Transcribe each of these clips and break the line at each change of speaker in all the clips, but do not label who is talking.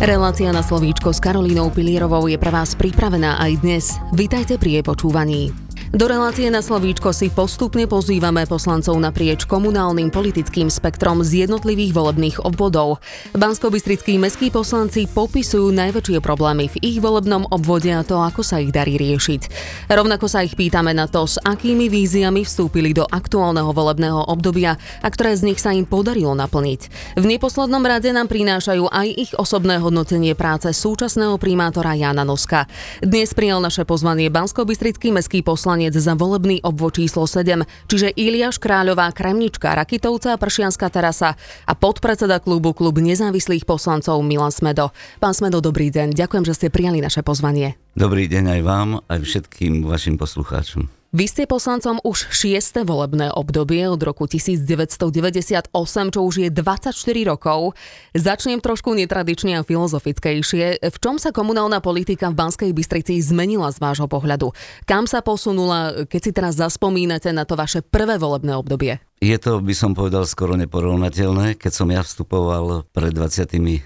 Relácia na slovíčko s Karolínou Pilierovou je pre vás pripravená aj dnes. Vítajte pri jej počúvaní. Do relácie na Slovíčko si postupne pozývame poslancov naprieč komunálnym politickým spektrom z jednotlivých volebných obvodov. bansko mestskí poslanci popisujú najväčšie problémy v ich volebnom obvode a to, ako sa ich darí riešiť. Rovnako sa ich pýtame na to, s akými víziami vstúpili do aktuálneho volebného obdobia a ktoré z nich sa im podarilo naplniť. V neposlednom rade nám prinášajú aj ich osobné hodnotenie práce súčasného primátora Jana Noska. Dnes prijal naše pozvanie bansko mestský poslanec poslanec za volebný obvod číslo 7, čiže Iliáš Kráľová, Kremnička, Rakitovca, Pršianská terasa a podpredseda klubu Klub nezávislých poslancov Milan Smedo. Pán Smedo, dobrý deň. Ďakujem, že ste prijali naše pozvanie.
Dobrý deň aj vám, aj všetkým vašim poslucháčom.
Vy ste poslancom už šieste volebné obdobie od roku 1998, čo už je 24 rokov. Začnem trošku netradične a filozofickejšie. V čom sa komunálna politika v Banskej Bystrici zmenila z vášho pohľadu? Kam sa posunula, keď si teraz zaspomínate na to vaše prvé volebné obdobie?
Je to, by som povedal, skoro neporovnateľné. Keď som ja vstupoval pred 24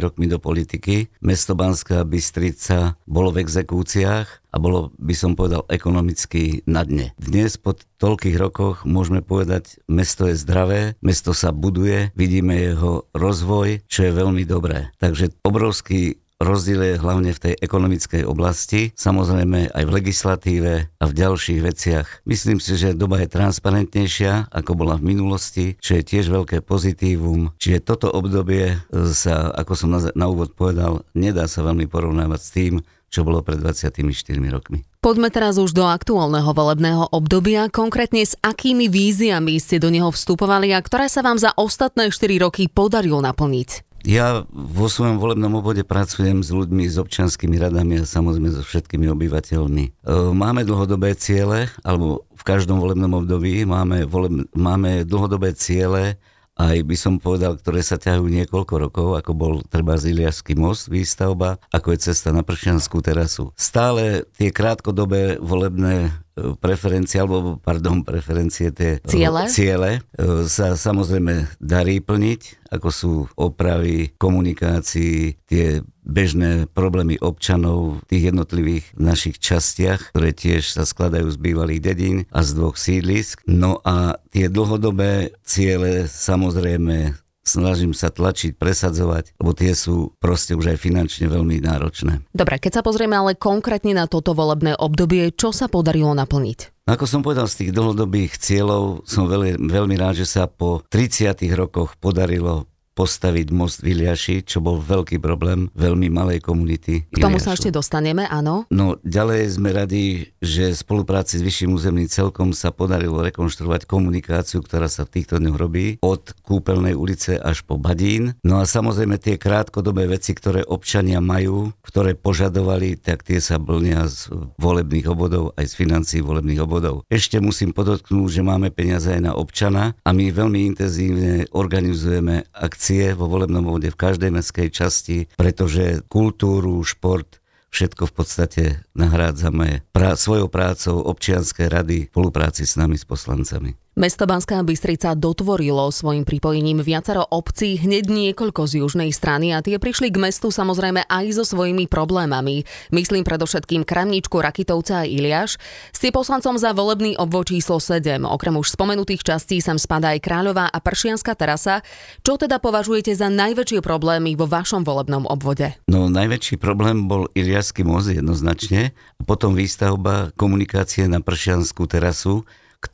rokmi do politiky, mesto Banská Bystrica bolo v exekúciách a bolo, by som povedal, ekonomicky na dne. Dnes po toľkých rokoch môžeme povedať, mesto je zdravé, mesto sa buduje, vidíme jeho rozvoj, čo je veľmi dobré. Takže obrovský Rozdiel je hlavne v tej ekonomickej oblasti, samozrejme aj v legislatíve a v ďalších veciach. Myslím si, že doba je transparentnejšia, ako bola v minulosti, čo je tiež veľké pozitívum. Čiže toto obdobie sa, ako som na, na úvod povedal, nedá sa veľmi porovnávať s tým, čo bolo pred 24 rokmi.
Poďme teraz už do aktuálneho volebného obdobia, konkrétne s akými víziami ste do neho vstupovali a ktoré sa vám za ostatné 4 roky podarilo naplniť.
Ja vo svojom volebnom obvode pracujem s ľuďmi, s občanskými radami a samozrejme so všetkými obyvateľmi. E, máme dlhodobé ciele, alebo v každom volebnom období máme, voleb, máme dlhodobé ciele, aj by som povedal, ktoré sa ťahajú niekoľko rokov, ako bol treba Iliaský most, výstavba, ako je cesta na Pršianskú terasu. Stále tie krátkodobé volebné preferencie, alebo pardon, preferencie tie
ciele,
ciele e, sa samozrejme darí plniť, ako sú opravy, komunikácií, tie bežné problémy občanov v tých jednotlivých našich častiach, ktoré tiež sa skladajú z bývalých dedín a z dvoch sídlisk. No a tie dlhodobé ciele samozrejme snažím sa tlačiť, presadzovať, lebo tie sú proste už aj finančne veľmi náročné.
Dobre, keď sa pozrieme ale konkrétne na toto volebné obdobie, čo sa podarilo naplniť?
Ako som povedal, z tých dlhodobých cieľov som veľmi, veľmi rád, že sa po 30 rokoch podarilo postaviť most v Iliaši, čo bol veľký problém veľmi malej komunity.
K tomu Iliašu. sa ešte dostaneme, áno.
No ďalej sme radi, že v spolupráci s Vyšším územným celkom sa podarilo rekonštruovať komunikáciu, ktorá sa v týchto dňoch robí od Kúpeľnej ulice až po Badín. No a samozrejme tie krátkodobé veci, ktoré občania majú, ktoré požadovali, tak tie sa blnia z volebných obvodov aj z financií volebných obvodov. Ešte musím podotknúť, že máme peniaze aj na občana a my veľmi intenzívne organizujeme akcie akcie vo volebnom obvode v každej mestskej časti, pretože kultúru, šport, všetko v podstate nahrádzame pra- svojou prácou občianskej rady v spolupráci s nami, s poslancami.
Mesto Banská Bystrica dotvorilo svojim pripojením viacero obcí hneď niekoľko z južnej strany a tie prišli k mestu samozrejme aj so svojimi problémami. Myslím predovšetkým Kramničku, Rakitovca a Iliáš. Ste poslancom za volebný obvod číslo 7. Okrem už spomenutých častí sem spadá aj Kráľová a Pršianská terasa. Čo teda považujete za najväčšie problémy vo vašom volebnom obvode?
No najväčší problém bol Iliášsky most jednoznačne, potom výstavba komunikácie na Pršianskú terasu,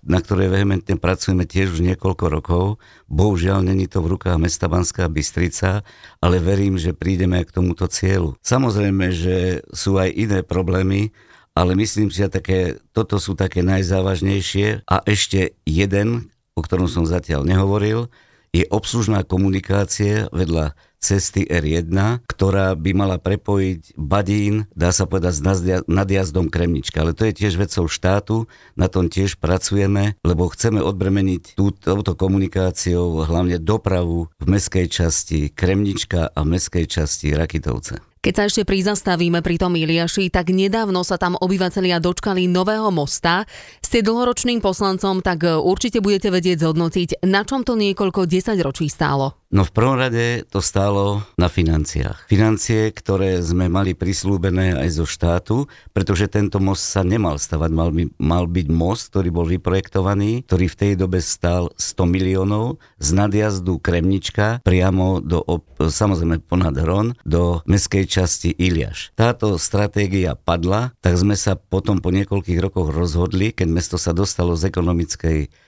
na ktorej vehementne pracujeme tiež už niekoľko rokov. Bohužiaľ, není to v rukách mesta Banská Bystrica, ale verím, že prídeme k tomuto cieľu. Samozrejme, že sú aj iné problémy, ale myslím si, že také, toto sú také najzávažnejšie. A ešte jeden, o ktorom som zatiaľ nehovoril, je obslužná komunikácia vedľa cesty R1, ktorá by mala prepojiť Badín, dá sa povedať, s nadjazdom Kremnička. Ale to je tiež vecou štátu, na tom tiež pracujeme, lebo chceme odbremeniť túto komunikáciou hlavne dopravu v meskej časti Kremnička a v meskej časti Rakitovce.
Keď sa ešte prizastavíme pri tom Iliaši, tak nedávno sa tam obyvatelia dočkali nového mosta. Ste dlhoročným poslancom, tak určite budete vedieť zhodnotiť, na čom to niekoľko desaťročí stálo.
No v prvom rade to stálo na financiách. Financie, ktoré sme mali prislúbené aj zo štátu, pretože tento most sa nemal stavať, mal, by, mal byť most, ktorý bol vyprojektovaný, ktorý v tej dobe stál 100 miliónov z nadjazdu Kremnička priamo do, samozrejme ponad Hron, do meskej časti Iliaš. Táto stratégia padla, tak sme sa potom po niekoľkých rokoch rozhodli, keď mesto sa dostalo z ekonomickej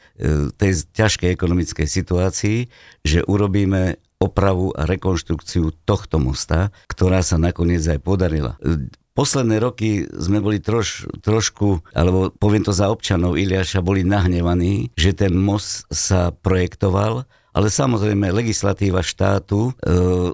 tej ťažkej ekonomickej situácii, že urobíme opravu a rekonštrukciu tohto mosta, ktorá sa nakoniec aj podarila. E, posledné roky sme boli troš, trošku, alebo poviem to za občanov Iliaša, boli nahnevaní, že ten most sa projektoval, ale samozrejme legislatíva štátu e,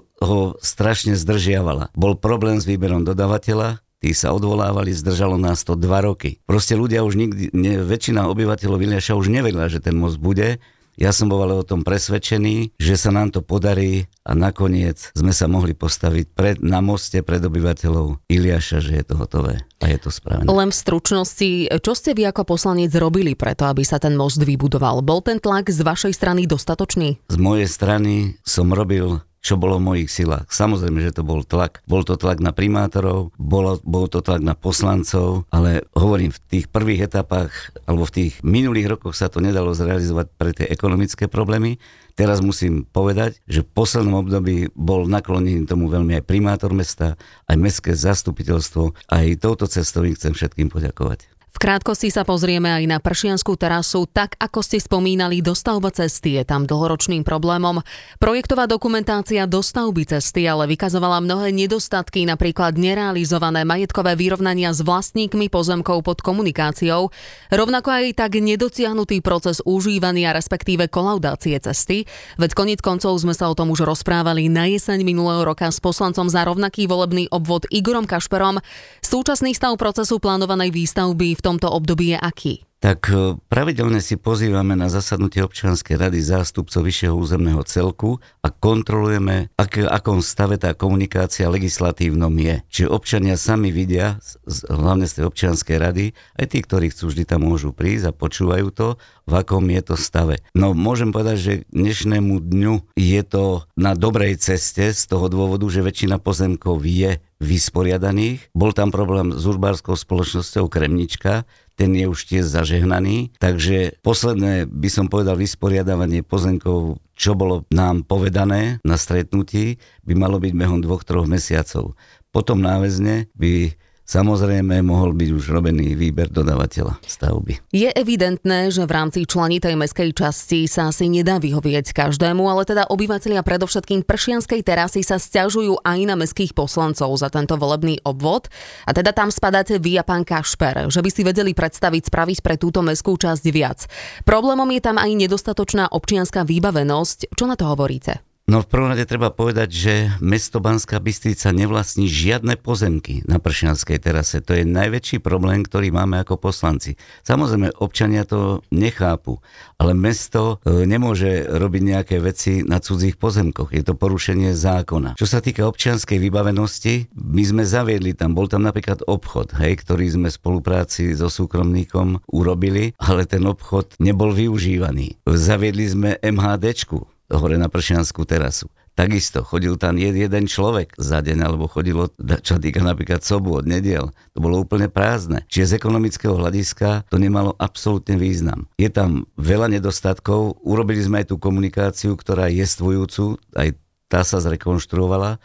ho strašne zdržiavala. Bol problém s výberom dodavateľa, tí sa odvolávali, zdržalo nás to dva roky. Proste ľudia už nikdy, ne, väčšina obyvateľov Vilniaša už nevedela, že ten most bude. Ja som bol ale o tom presvedčený, že sa nám to podarí a nakoniec sme sa mohli postaviť pred, na moste pred obyvateľov Iliaša, že je to hotové a je to spravené.
Len v stručnosti, čo ste vy ako poslanec robili preto, aby sa ten most vybudoval? Bol ten tlak z vašej strany dostatočný?
Z mojej strany som robil čo bolo v mojich silách. Samozrejme, že to bol tlak. Bol to tlak na primátorov, bolo, bol to tlak na poslancov, ale hovorím, v tých prvých etapách alebo v tých minulých rokoch sa to nedalo zrealizovať pre tie ekonomické problémy. Teraz musím povedať, že v poslednom období bol naklonený tomu veľmi aj primátor mesta, aj mestské zastupiteľstvo. Aj touto cestou chcem všetkým poďakovať.
V krátkosti sa pozrieme aj na pršianskú terasu. Tak ako ste spomínali, dostavba cesty je tam dlhoročným problémom. Projektová dokumentácia dostavby cesty ale vykazovala mnohé nedostatky, napríklad nerealizované majetkové vyrovnania s vlastníkmi pozemkov pod komunikáciou, rovnako aj tak nedociahnutý proces užívania, respektíve kolaudácie cesty. Veď koniec koncov sme sa o tom už rozprávali na jeseň minulého roka s poslancom za rovnaký volebný obvod Igorom Kašperom. Súčasný stav procesu plánovanej výstavby v tomto období je aký?
Tak e, pravidelne si pozývame na zasadnutie občianskej rady zástupcov vyššieho územného celku a kontrolujeme, ak, akom stave tá komunikácia legislatívnom je. Čiže občania sami vidia, hlavne z tej občianskej rady, aj tí, ktorí chcú vždy tam môžu prísť a počúvajú to, v akom je to stave. No môžem povedať, že dnešnému dňu je to na dobrej ceste z toho dôvodu, že väčšina pozemkov je vysporiadaných. Bol tam problém s urbárskou spoločnosťou Kremnička, ten je už tiež zažehnaný. Takže posledné, by som povedal, vysporiadavanie pozemkov, čo bolo nám povedané na stretnutí, by malo byť behom dvoch, troch mesiacov. Potom náväzne by Samozrejme, mohol byť už robený výber dodavateľa stavby.
Je evidentné, že v rámci členitej meskej časti sa asi nedá vyhovieť každému, ale teda obyvateľia predovšetkým pršianskej terasy sa stiažujú aj na meských poslancov za tento volebný obvod. A teda tam spadáte vy a pán Kašper, že by si vedeli predstaviť spraviť pre túto meskú časť viac. Problémom je tam aj nedostatočná občianská výbavenosť. Čo na to hovoríte?
No v prvom rade treba povedať, že mesto Banská Bystrica nevlastní žiadne pozemky na Pršianskej terase. To je najväčší problém, ktorý máme ako poslanci. Samozrejme, občania to nechápu, ale mesto e, nemôže robiť nejaké veci na cudzích pozemkoch. Je to porušenie zákona. Čo sa týka občianskej vybavenosti, my sme zaviedli tam, bol tam napríklad obchod, hej, ktorý sme v spolupráci so súkromníkom urobili, ale ten obchod nebol využívaný. Zaviedli sme MHDčku, hore na Pršianskú terasu. Takisto chodil tam jeden človek za deň, alebo chodilo, čo týka napríklad sobu od nediel. To bolo úplne prázdne. Čiže z ekonomického hľadiska to nemalo absolútne význam. Je tam veľa nedostatkov, urobili sme aj tú komunikáciu, ktorá je stvujúcu, aj tá sa zrekonštruovala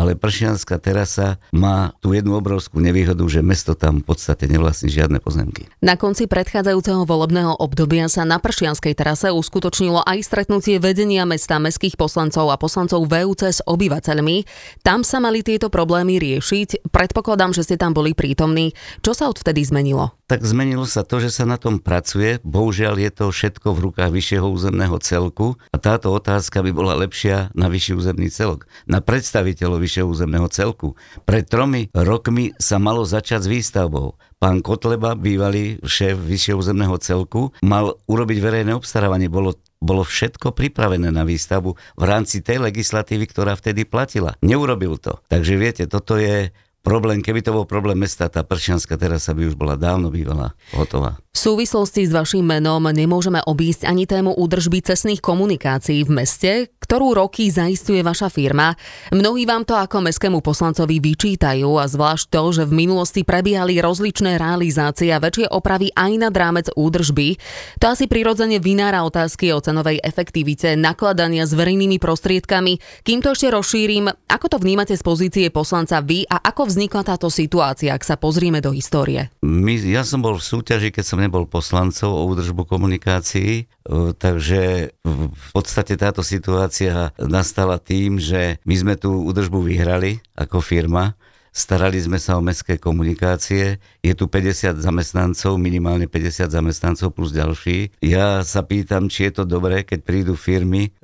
ale Pršianská terasa má tú jednu obrovskú nevýhodu, že mesto tam v podstate nevlastní žiadne pozemky.
Na konci predchádzajúceho volebného obdobia sa na Pršianskej terase uskutočnilo aj stretnutie vedenia mesta, mestských poslancov a poslancov VUC s obyvateľmi. Tam sa mali tieto problémy riešiť. Predpokladám, že ste tam boli prítomní. Čo sa odvtedy zmenilo?
Tak zmenilo sa to, že sa na tom pracuje. Bohužiaľ je to všetko v rukách vyššieho územného celku a táto otázka by bola lepšia na vyšší územný celok. Na predstaviteľov vyššieho územného celku. Pred tromi rokmi sa malo začať s výstavbou. Pán Kotleba, bývalý šéf vyššieho územného celku, mal urobiť verejné obstarávanie. Bolo bolo všetko pripravené na výstavbu v rámci tej legislatívy, ktorá vtedy platila. Neurobil to. Takže viete, toto je problém, keby to bol problém mesta, tá pršianská terasa by už bola dávno bývala hotová.
V súvislosti s vašim menom nemôžeme obísť ani tému údržby cestných komunikácií v meste, ktorú roky zaistuje vaša firma. Mnohí vám to ako mestskému poslancovi vyčítajú a zvlášť to, že v minulosti prebiehali rozličné realizácie a väčšie opravy aj nad rámec údržby. To asi prirodzene vynára otázky o cenovej efektivite nakladania s verejnými prostriedkami. Kým to ešte rozšírim, ako to vnímate z pozície poslanca vy a ako vznikla táto situácia, ak sa pozrieme do histórie?
My, ja som bol v súťaži, keď som nebol poslancov o údržbu komunikácií, takže v podstate táto situácia nastala tým, že my sme tú údržbu vyhrali ako firma, starali sme sa o mestské komunikácie, je tu 50 zamestnancov, minimálne 50 zamestnancov plus ďalší. Ja sa pýtam, či je to dobré, keď prídu firmy,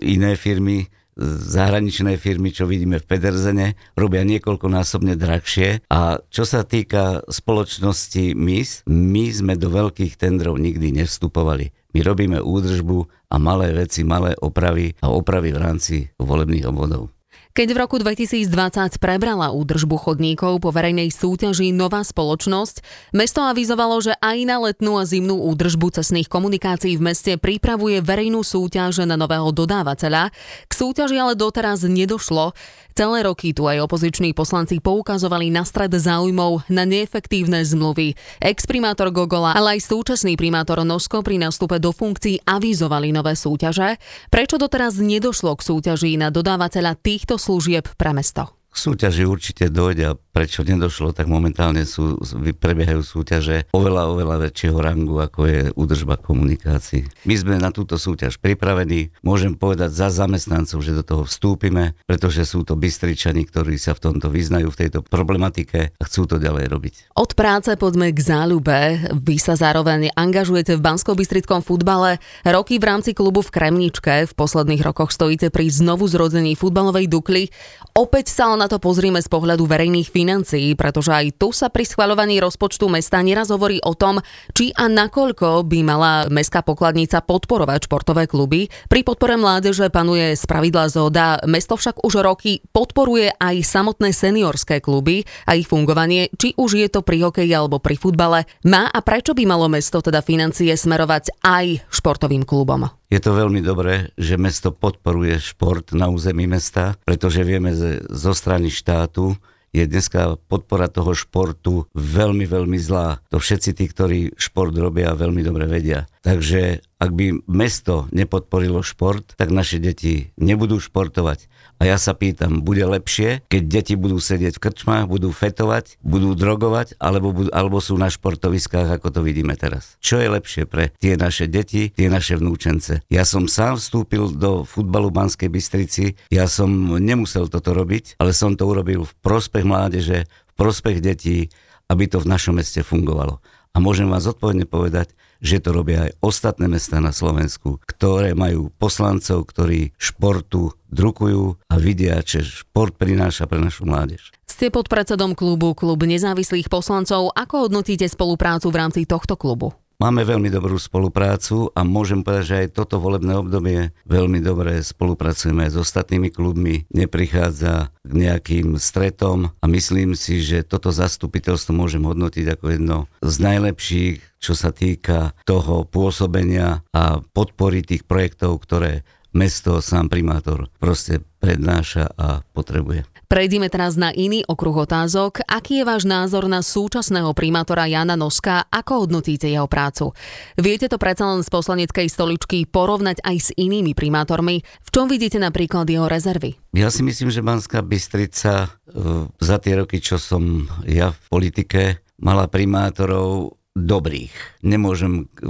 iné firmy, zahraničné firmy, čo vidíme v Pederzene, robia niekoľkonásobne drahšie. A čo sa týka spoločnosti MIS, my sme do veľkých tendrov nikdy nevstupovali. My robíme údržbu a malé veci, malé opravy a opravy v rámci volebných obvodov.
Keď v roku 2020 prebrala údržbu chodníkov po verejnej súťaži nová spoločnosť, mesto avizovalo, že aj na letnú a zimnú údržbu cestných komunikácií v meste pripravuje verejnú súťaž na nového dodávateľa. K súťaži ale doteraz nedošlo. Celé roky tu aj opoziční poslanci poukazovali na stred záujmov na neefektívne zmluvy. Ex-primátor Gogola, ale aj súčasný primátor Nosko pri nástupe do funkcií avizovali nové súťaže. Prečo doteraz nedošlo k súťaži na dodávateľa týchto služieb pre mesto?
Súťaži určite dojde a prečo nedošlo, tak momentálne sú, prebiehajú súťaže oveľa, oveľa väčšieho rangu, ako je údržba komunikácií. My sme na túto súťaž pripravení, môžem povedať za zamestnancov, že do toho vstúpime, pretože sú to bystričani, ktorí sa v tomto vyznajú v tejto problematike a chcú to ďalej robiť.
Od práce poďme k záľube. Vy sa zároveň angažujete v bansko bystrickom futbale. Roky v rámci klubu v Kremničke v posledných rokoch stojíte pri znovu zrodení futbalovej Dukly. Opäť sa na to pozrieme z pohľadu verejných financií, pretože aj tu sa pri schvaľovaní rozpočtu mesta neraz hovorí o tom, či a nakoľko by mala mestská pokladnica podporovať športové kluby. Pri podpore mládeže panuje spravidla zhoda, mesto však už roky podporuje aj samotné seniorské kluby a ich fungovanie, či už je to pri hokeji alebo pri futbale. Má a prečo by malo mesto teda financie smerovať aj športovým klubom?
Je to veľmi dobré, že mesto podporuje šport na území mesta, pretože vieme zo strany štátu, je dneska podpora toho športu veľmi, veľmi zlá. To všetci tí, ktorí šport robia, veľmi dobre vedia. Takže ak by mesto nepodporilo šport, tak naše deti nebudú športovať. A ja sa pýtam, bude lepšie, keď deti budú sedieť v krčmách, budú fetovať, budú drogovať, alebo, budú, alebo sú na športoviskách, ako to vidíme teraz. Čo je lepšie pre tie naše deti, tie naše vnúčence? Ja som sám vstúpil do futbalu Banskej Bystrici, ja som nemusel toto robiť, ale som to urobil v prospech mládeže, v prospech detí, aby to v našom meste fungovalo. A môžem vás odpovedne povedať, že to robia aj ostatné mesta na Slovensku, ktoré majú poslancov, ktorí športu drukujú a vidia, že šport prináša pre našu mládež.
Ste pod predsedom klubu Klub nezávislých poslancov. Ako hodnotíte spoluprácu v rámci tohto klubu?
Máme veľmi dobrú spoluprácu a môžem povedať, že aj toto volebné obdobie veľmi dobre spolupracujeme s ostatnými klubmi, neprichádza k nejakým stretom a myslím si, že toto zastupiteľstvo môžem hodnotiť ako jedno z najlepších, čo sa týka toho pôsobenia a podpory tých projektov, ktoré mesto, sám primátor proste prednáša a potrebuje.
Prejdime teraz na iný okruh otázok. Aký je váš názor na súčasného primátora Jana Noska? Ako hodnotíte jeho prácu? Viete to predsa len z poslaneckej stoličky porovnať aj s inými primátormi? V čom vidíte napríklad jeho rezervy?
Ja si myslím, že Banská Bystrica e, za tie roky, čo som ja v politike, mala primátorov dobrých. Nemôžem e,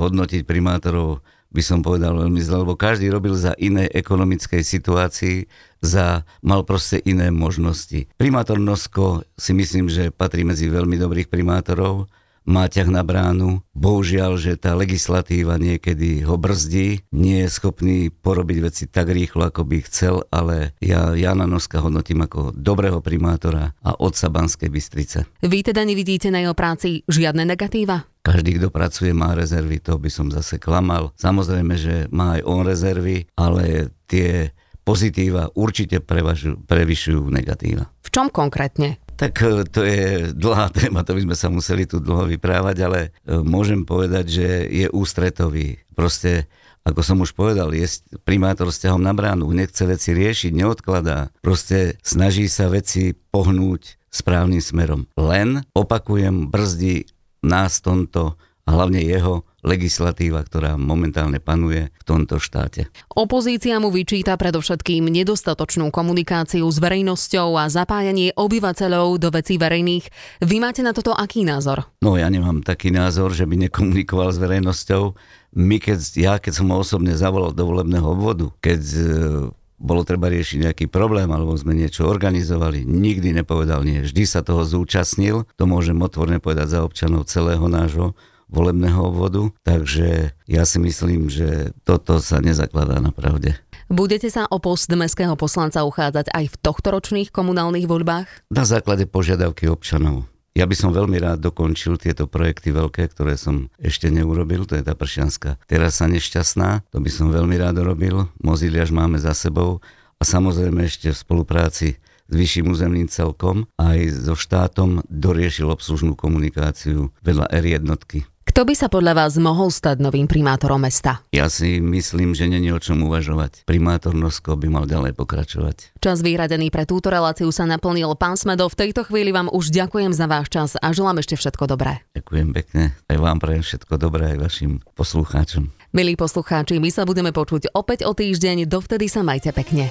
hodnotiť primátorov by som povedal veľmi zle, lebo každý robil za iné ekonomickej situácii, za, mal proste iné možnosti. Primátor Nosko si myslím, že patrí medzi veľmi dobrých primátorov, má ťah na bránu. Bohužiaľ, že tá legislatíva niekedy ho brzdí, nie je schopný porobiť veci tak rýchlo, ako by chcel, ale ja Jana Noska hodnotím ako dobrého primátora a otca Banskej Bystrice.
Vy teda nevidíte na jeho práci žiadne negatíva?
Každý, kto pracuje, má rezervy, to by som zase klamal. Samozrejme, že má aj on rezervy, ale tie pozitíva určite prevažujú, prevyšujú negatíva.
V čom konkrétne?
Tak e, to je dlhá téma, to by sme sa museli tu dlho vyprávať, ale e, môžem povedať, že je ústretový. Proste ako som už povedal, je primátor vzťahom na bránu, nechce veci riešiť, neodkladá. Proste snaží sa veci pohnúť správnym smerom. Len, opakujem, brzdí nás tomto a hlavne jeho legislatíva, ktorá momentálne panuje v tomto štáte.
Opozícia mu vyčíta predovšetkým nedostatočnú komunikáciu s verejnosťou a zapájanie obyvateľov do vecí verejných. Vy máte na toto aký názor?
No ja nemám taký názor, že by nekomunikoval s verejnosťou. My keď, ja keď som ho osobne zavolal do volebného obvodu, keď e, bolo treba riešiť nejaký problém alebo sme niečo organizovali. Nikdy nepovedal nie. Vždy sa toho zúčastnil. To môžem otvorene povedať za občanov celého nášho volebného obvodu, takže ja si myslím, že toto sa nezakladá na pravde.
Budete sa o post mestského poslanca uchádzať aj v tohtoročných komunálnych voľbách?
Na základe požiadavky občanov. Ja by som veľmi rád dokončil tieto projekty veľké, ktoré som ešte neurobil, to je tá pršianská terasa nešťastná, to by som veľmi rád urobil, Moziliaž máme za sebou a samozrejme ešte v spolupráci s vyšším územným celkom aj so štátom doriešil obslužnú komunikáciu vedľa R jednotky.
Kto by sa podľa vás mohol stať novým primátorom mesta?
Ja si myslím, že není o čom uvažovať. Primátor Nosko by mal ďalej pokračovať.
Čas vyhradený pre túto reláciu sa naplnil. Pán Smedo, v tejto chvíli vám už ďakujem za váš čas a želám ešte všetko dobré.
Ďakujem pekne. Aj vám prajem všetko dobré, aj vašim poslucháčom.
Milí poslucháči, my sa budeme počuť opäť o týždeň, dovtedy sa majte pekne.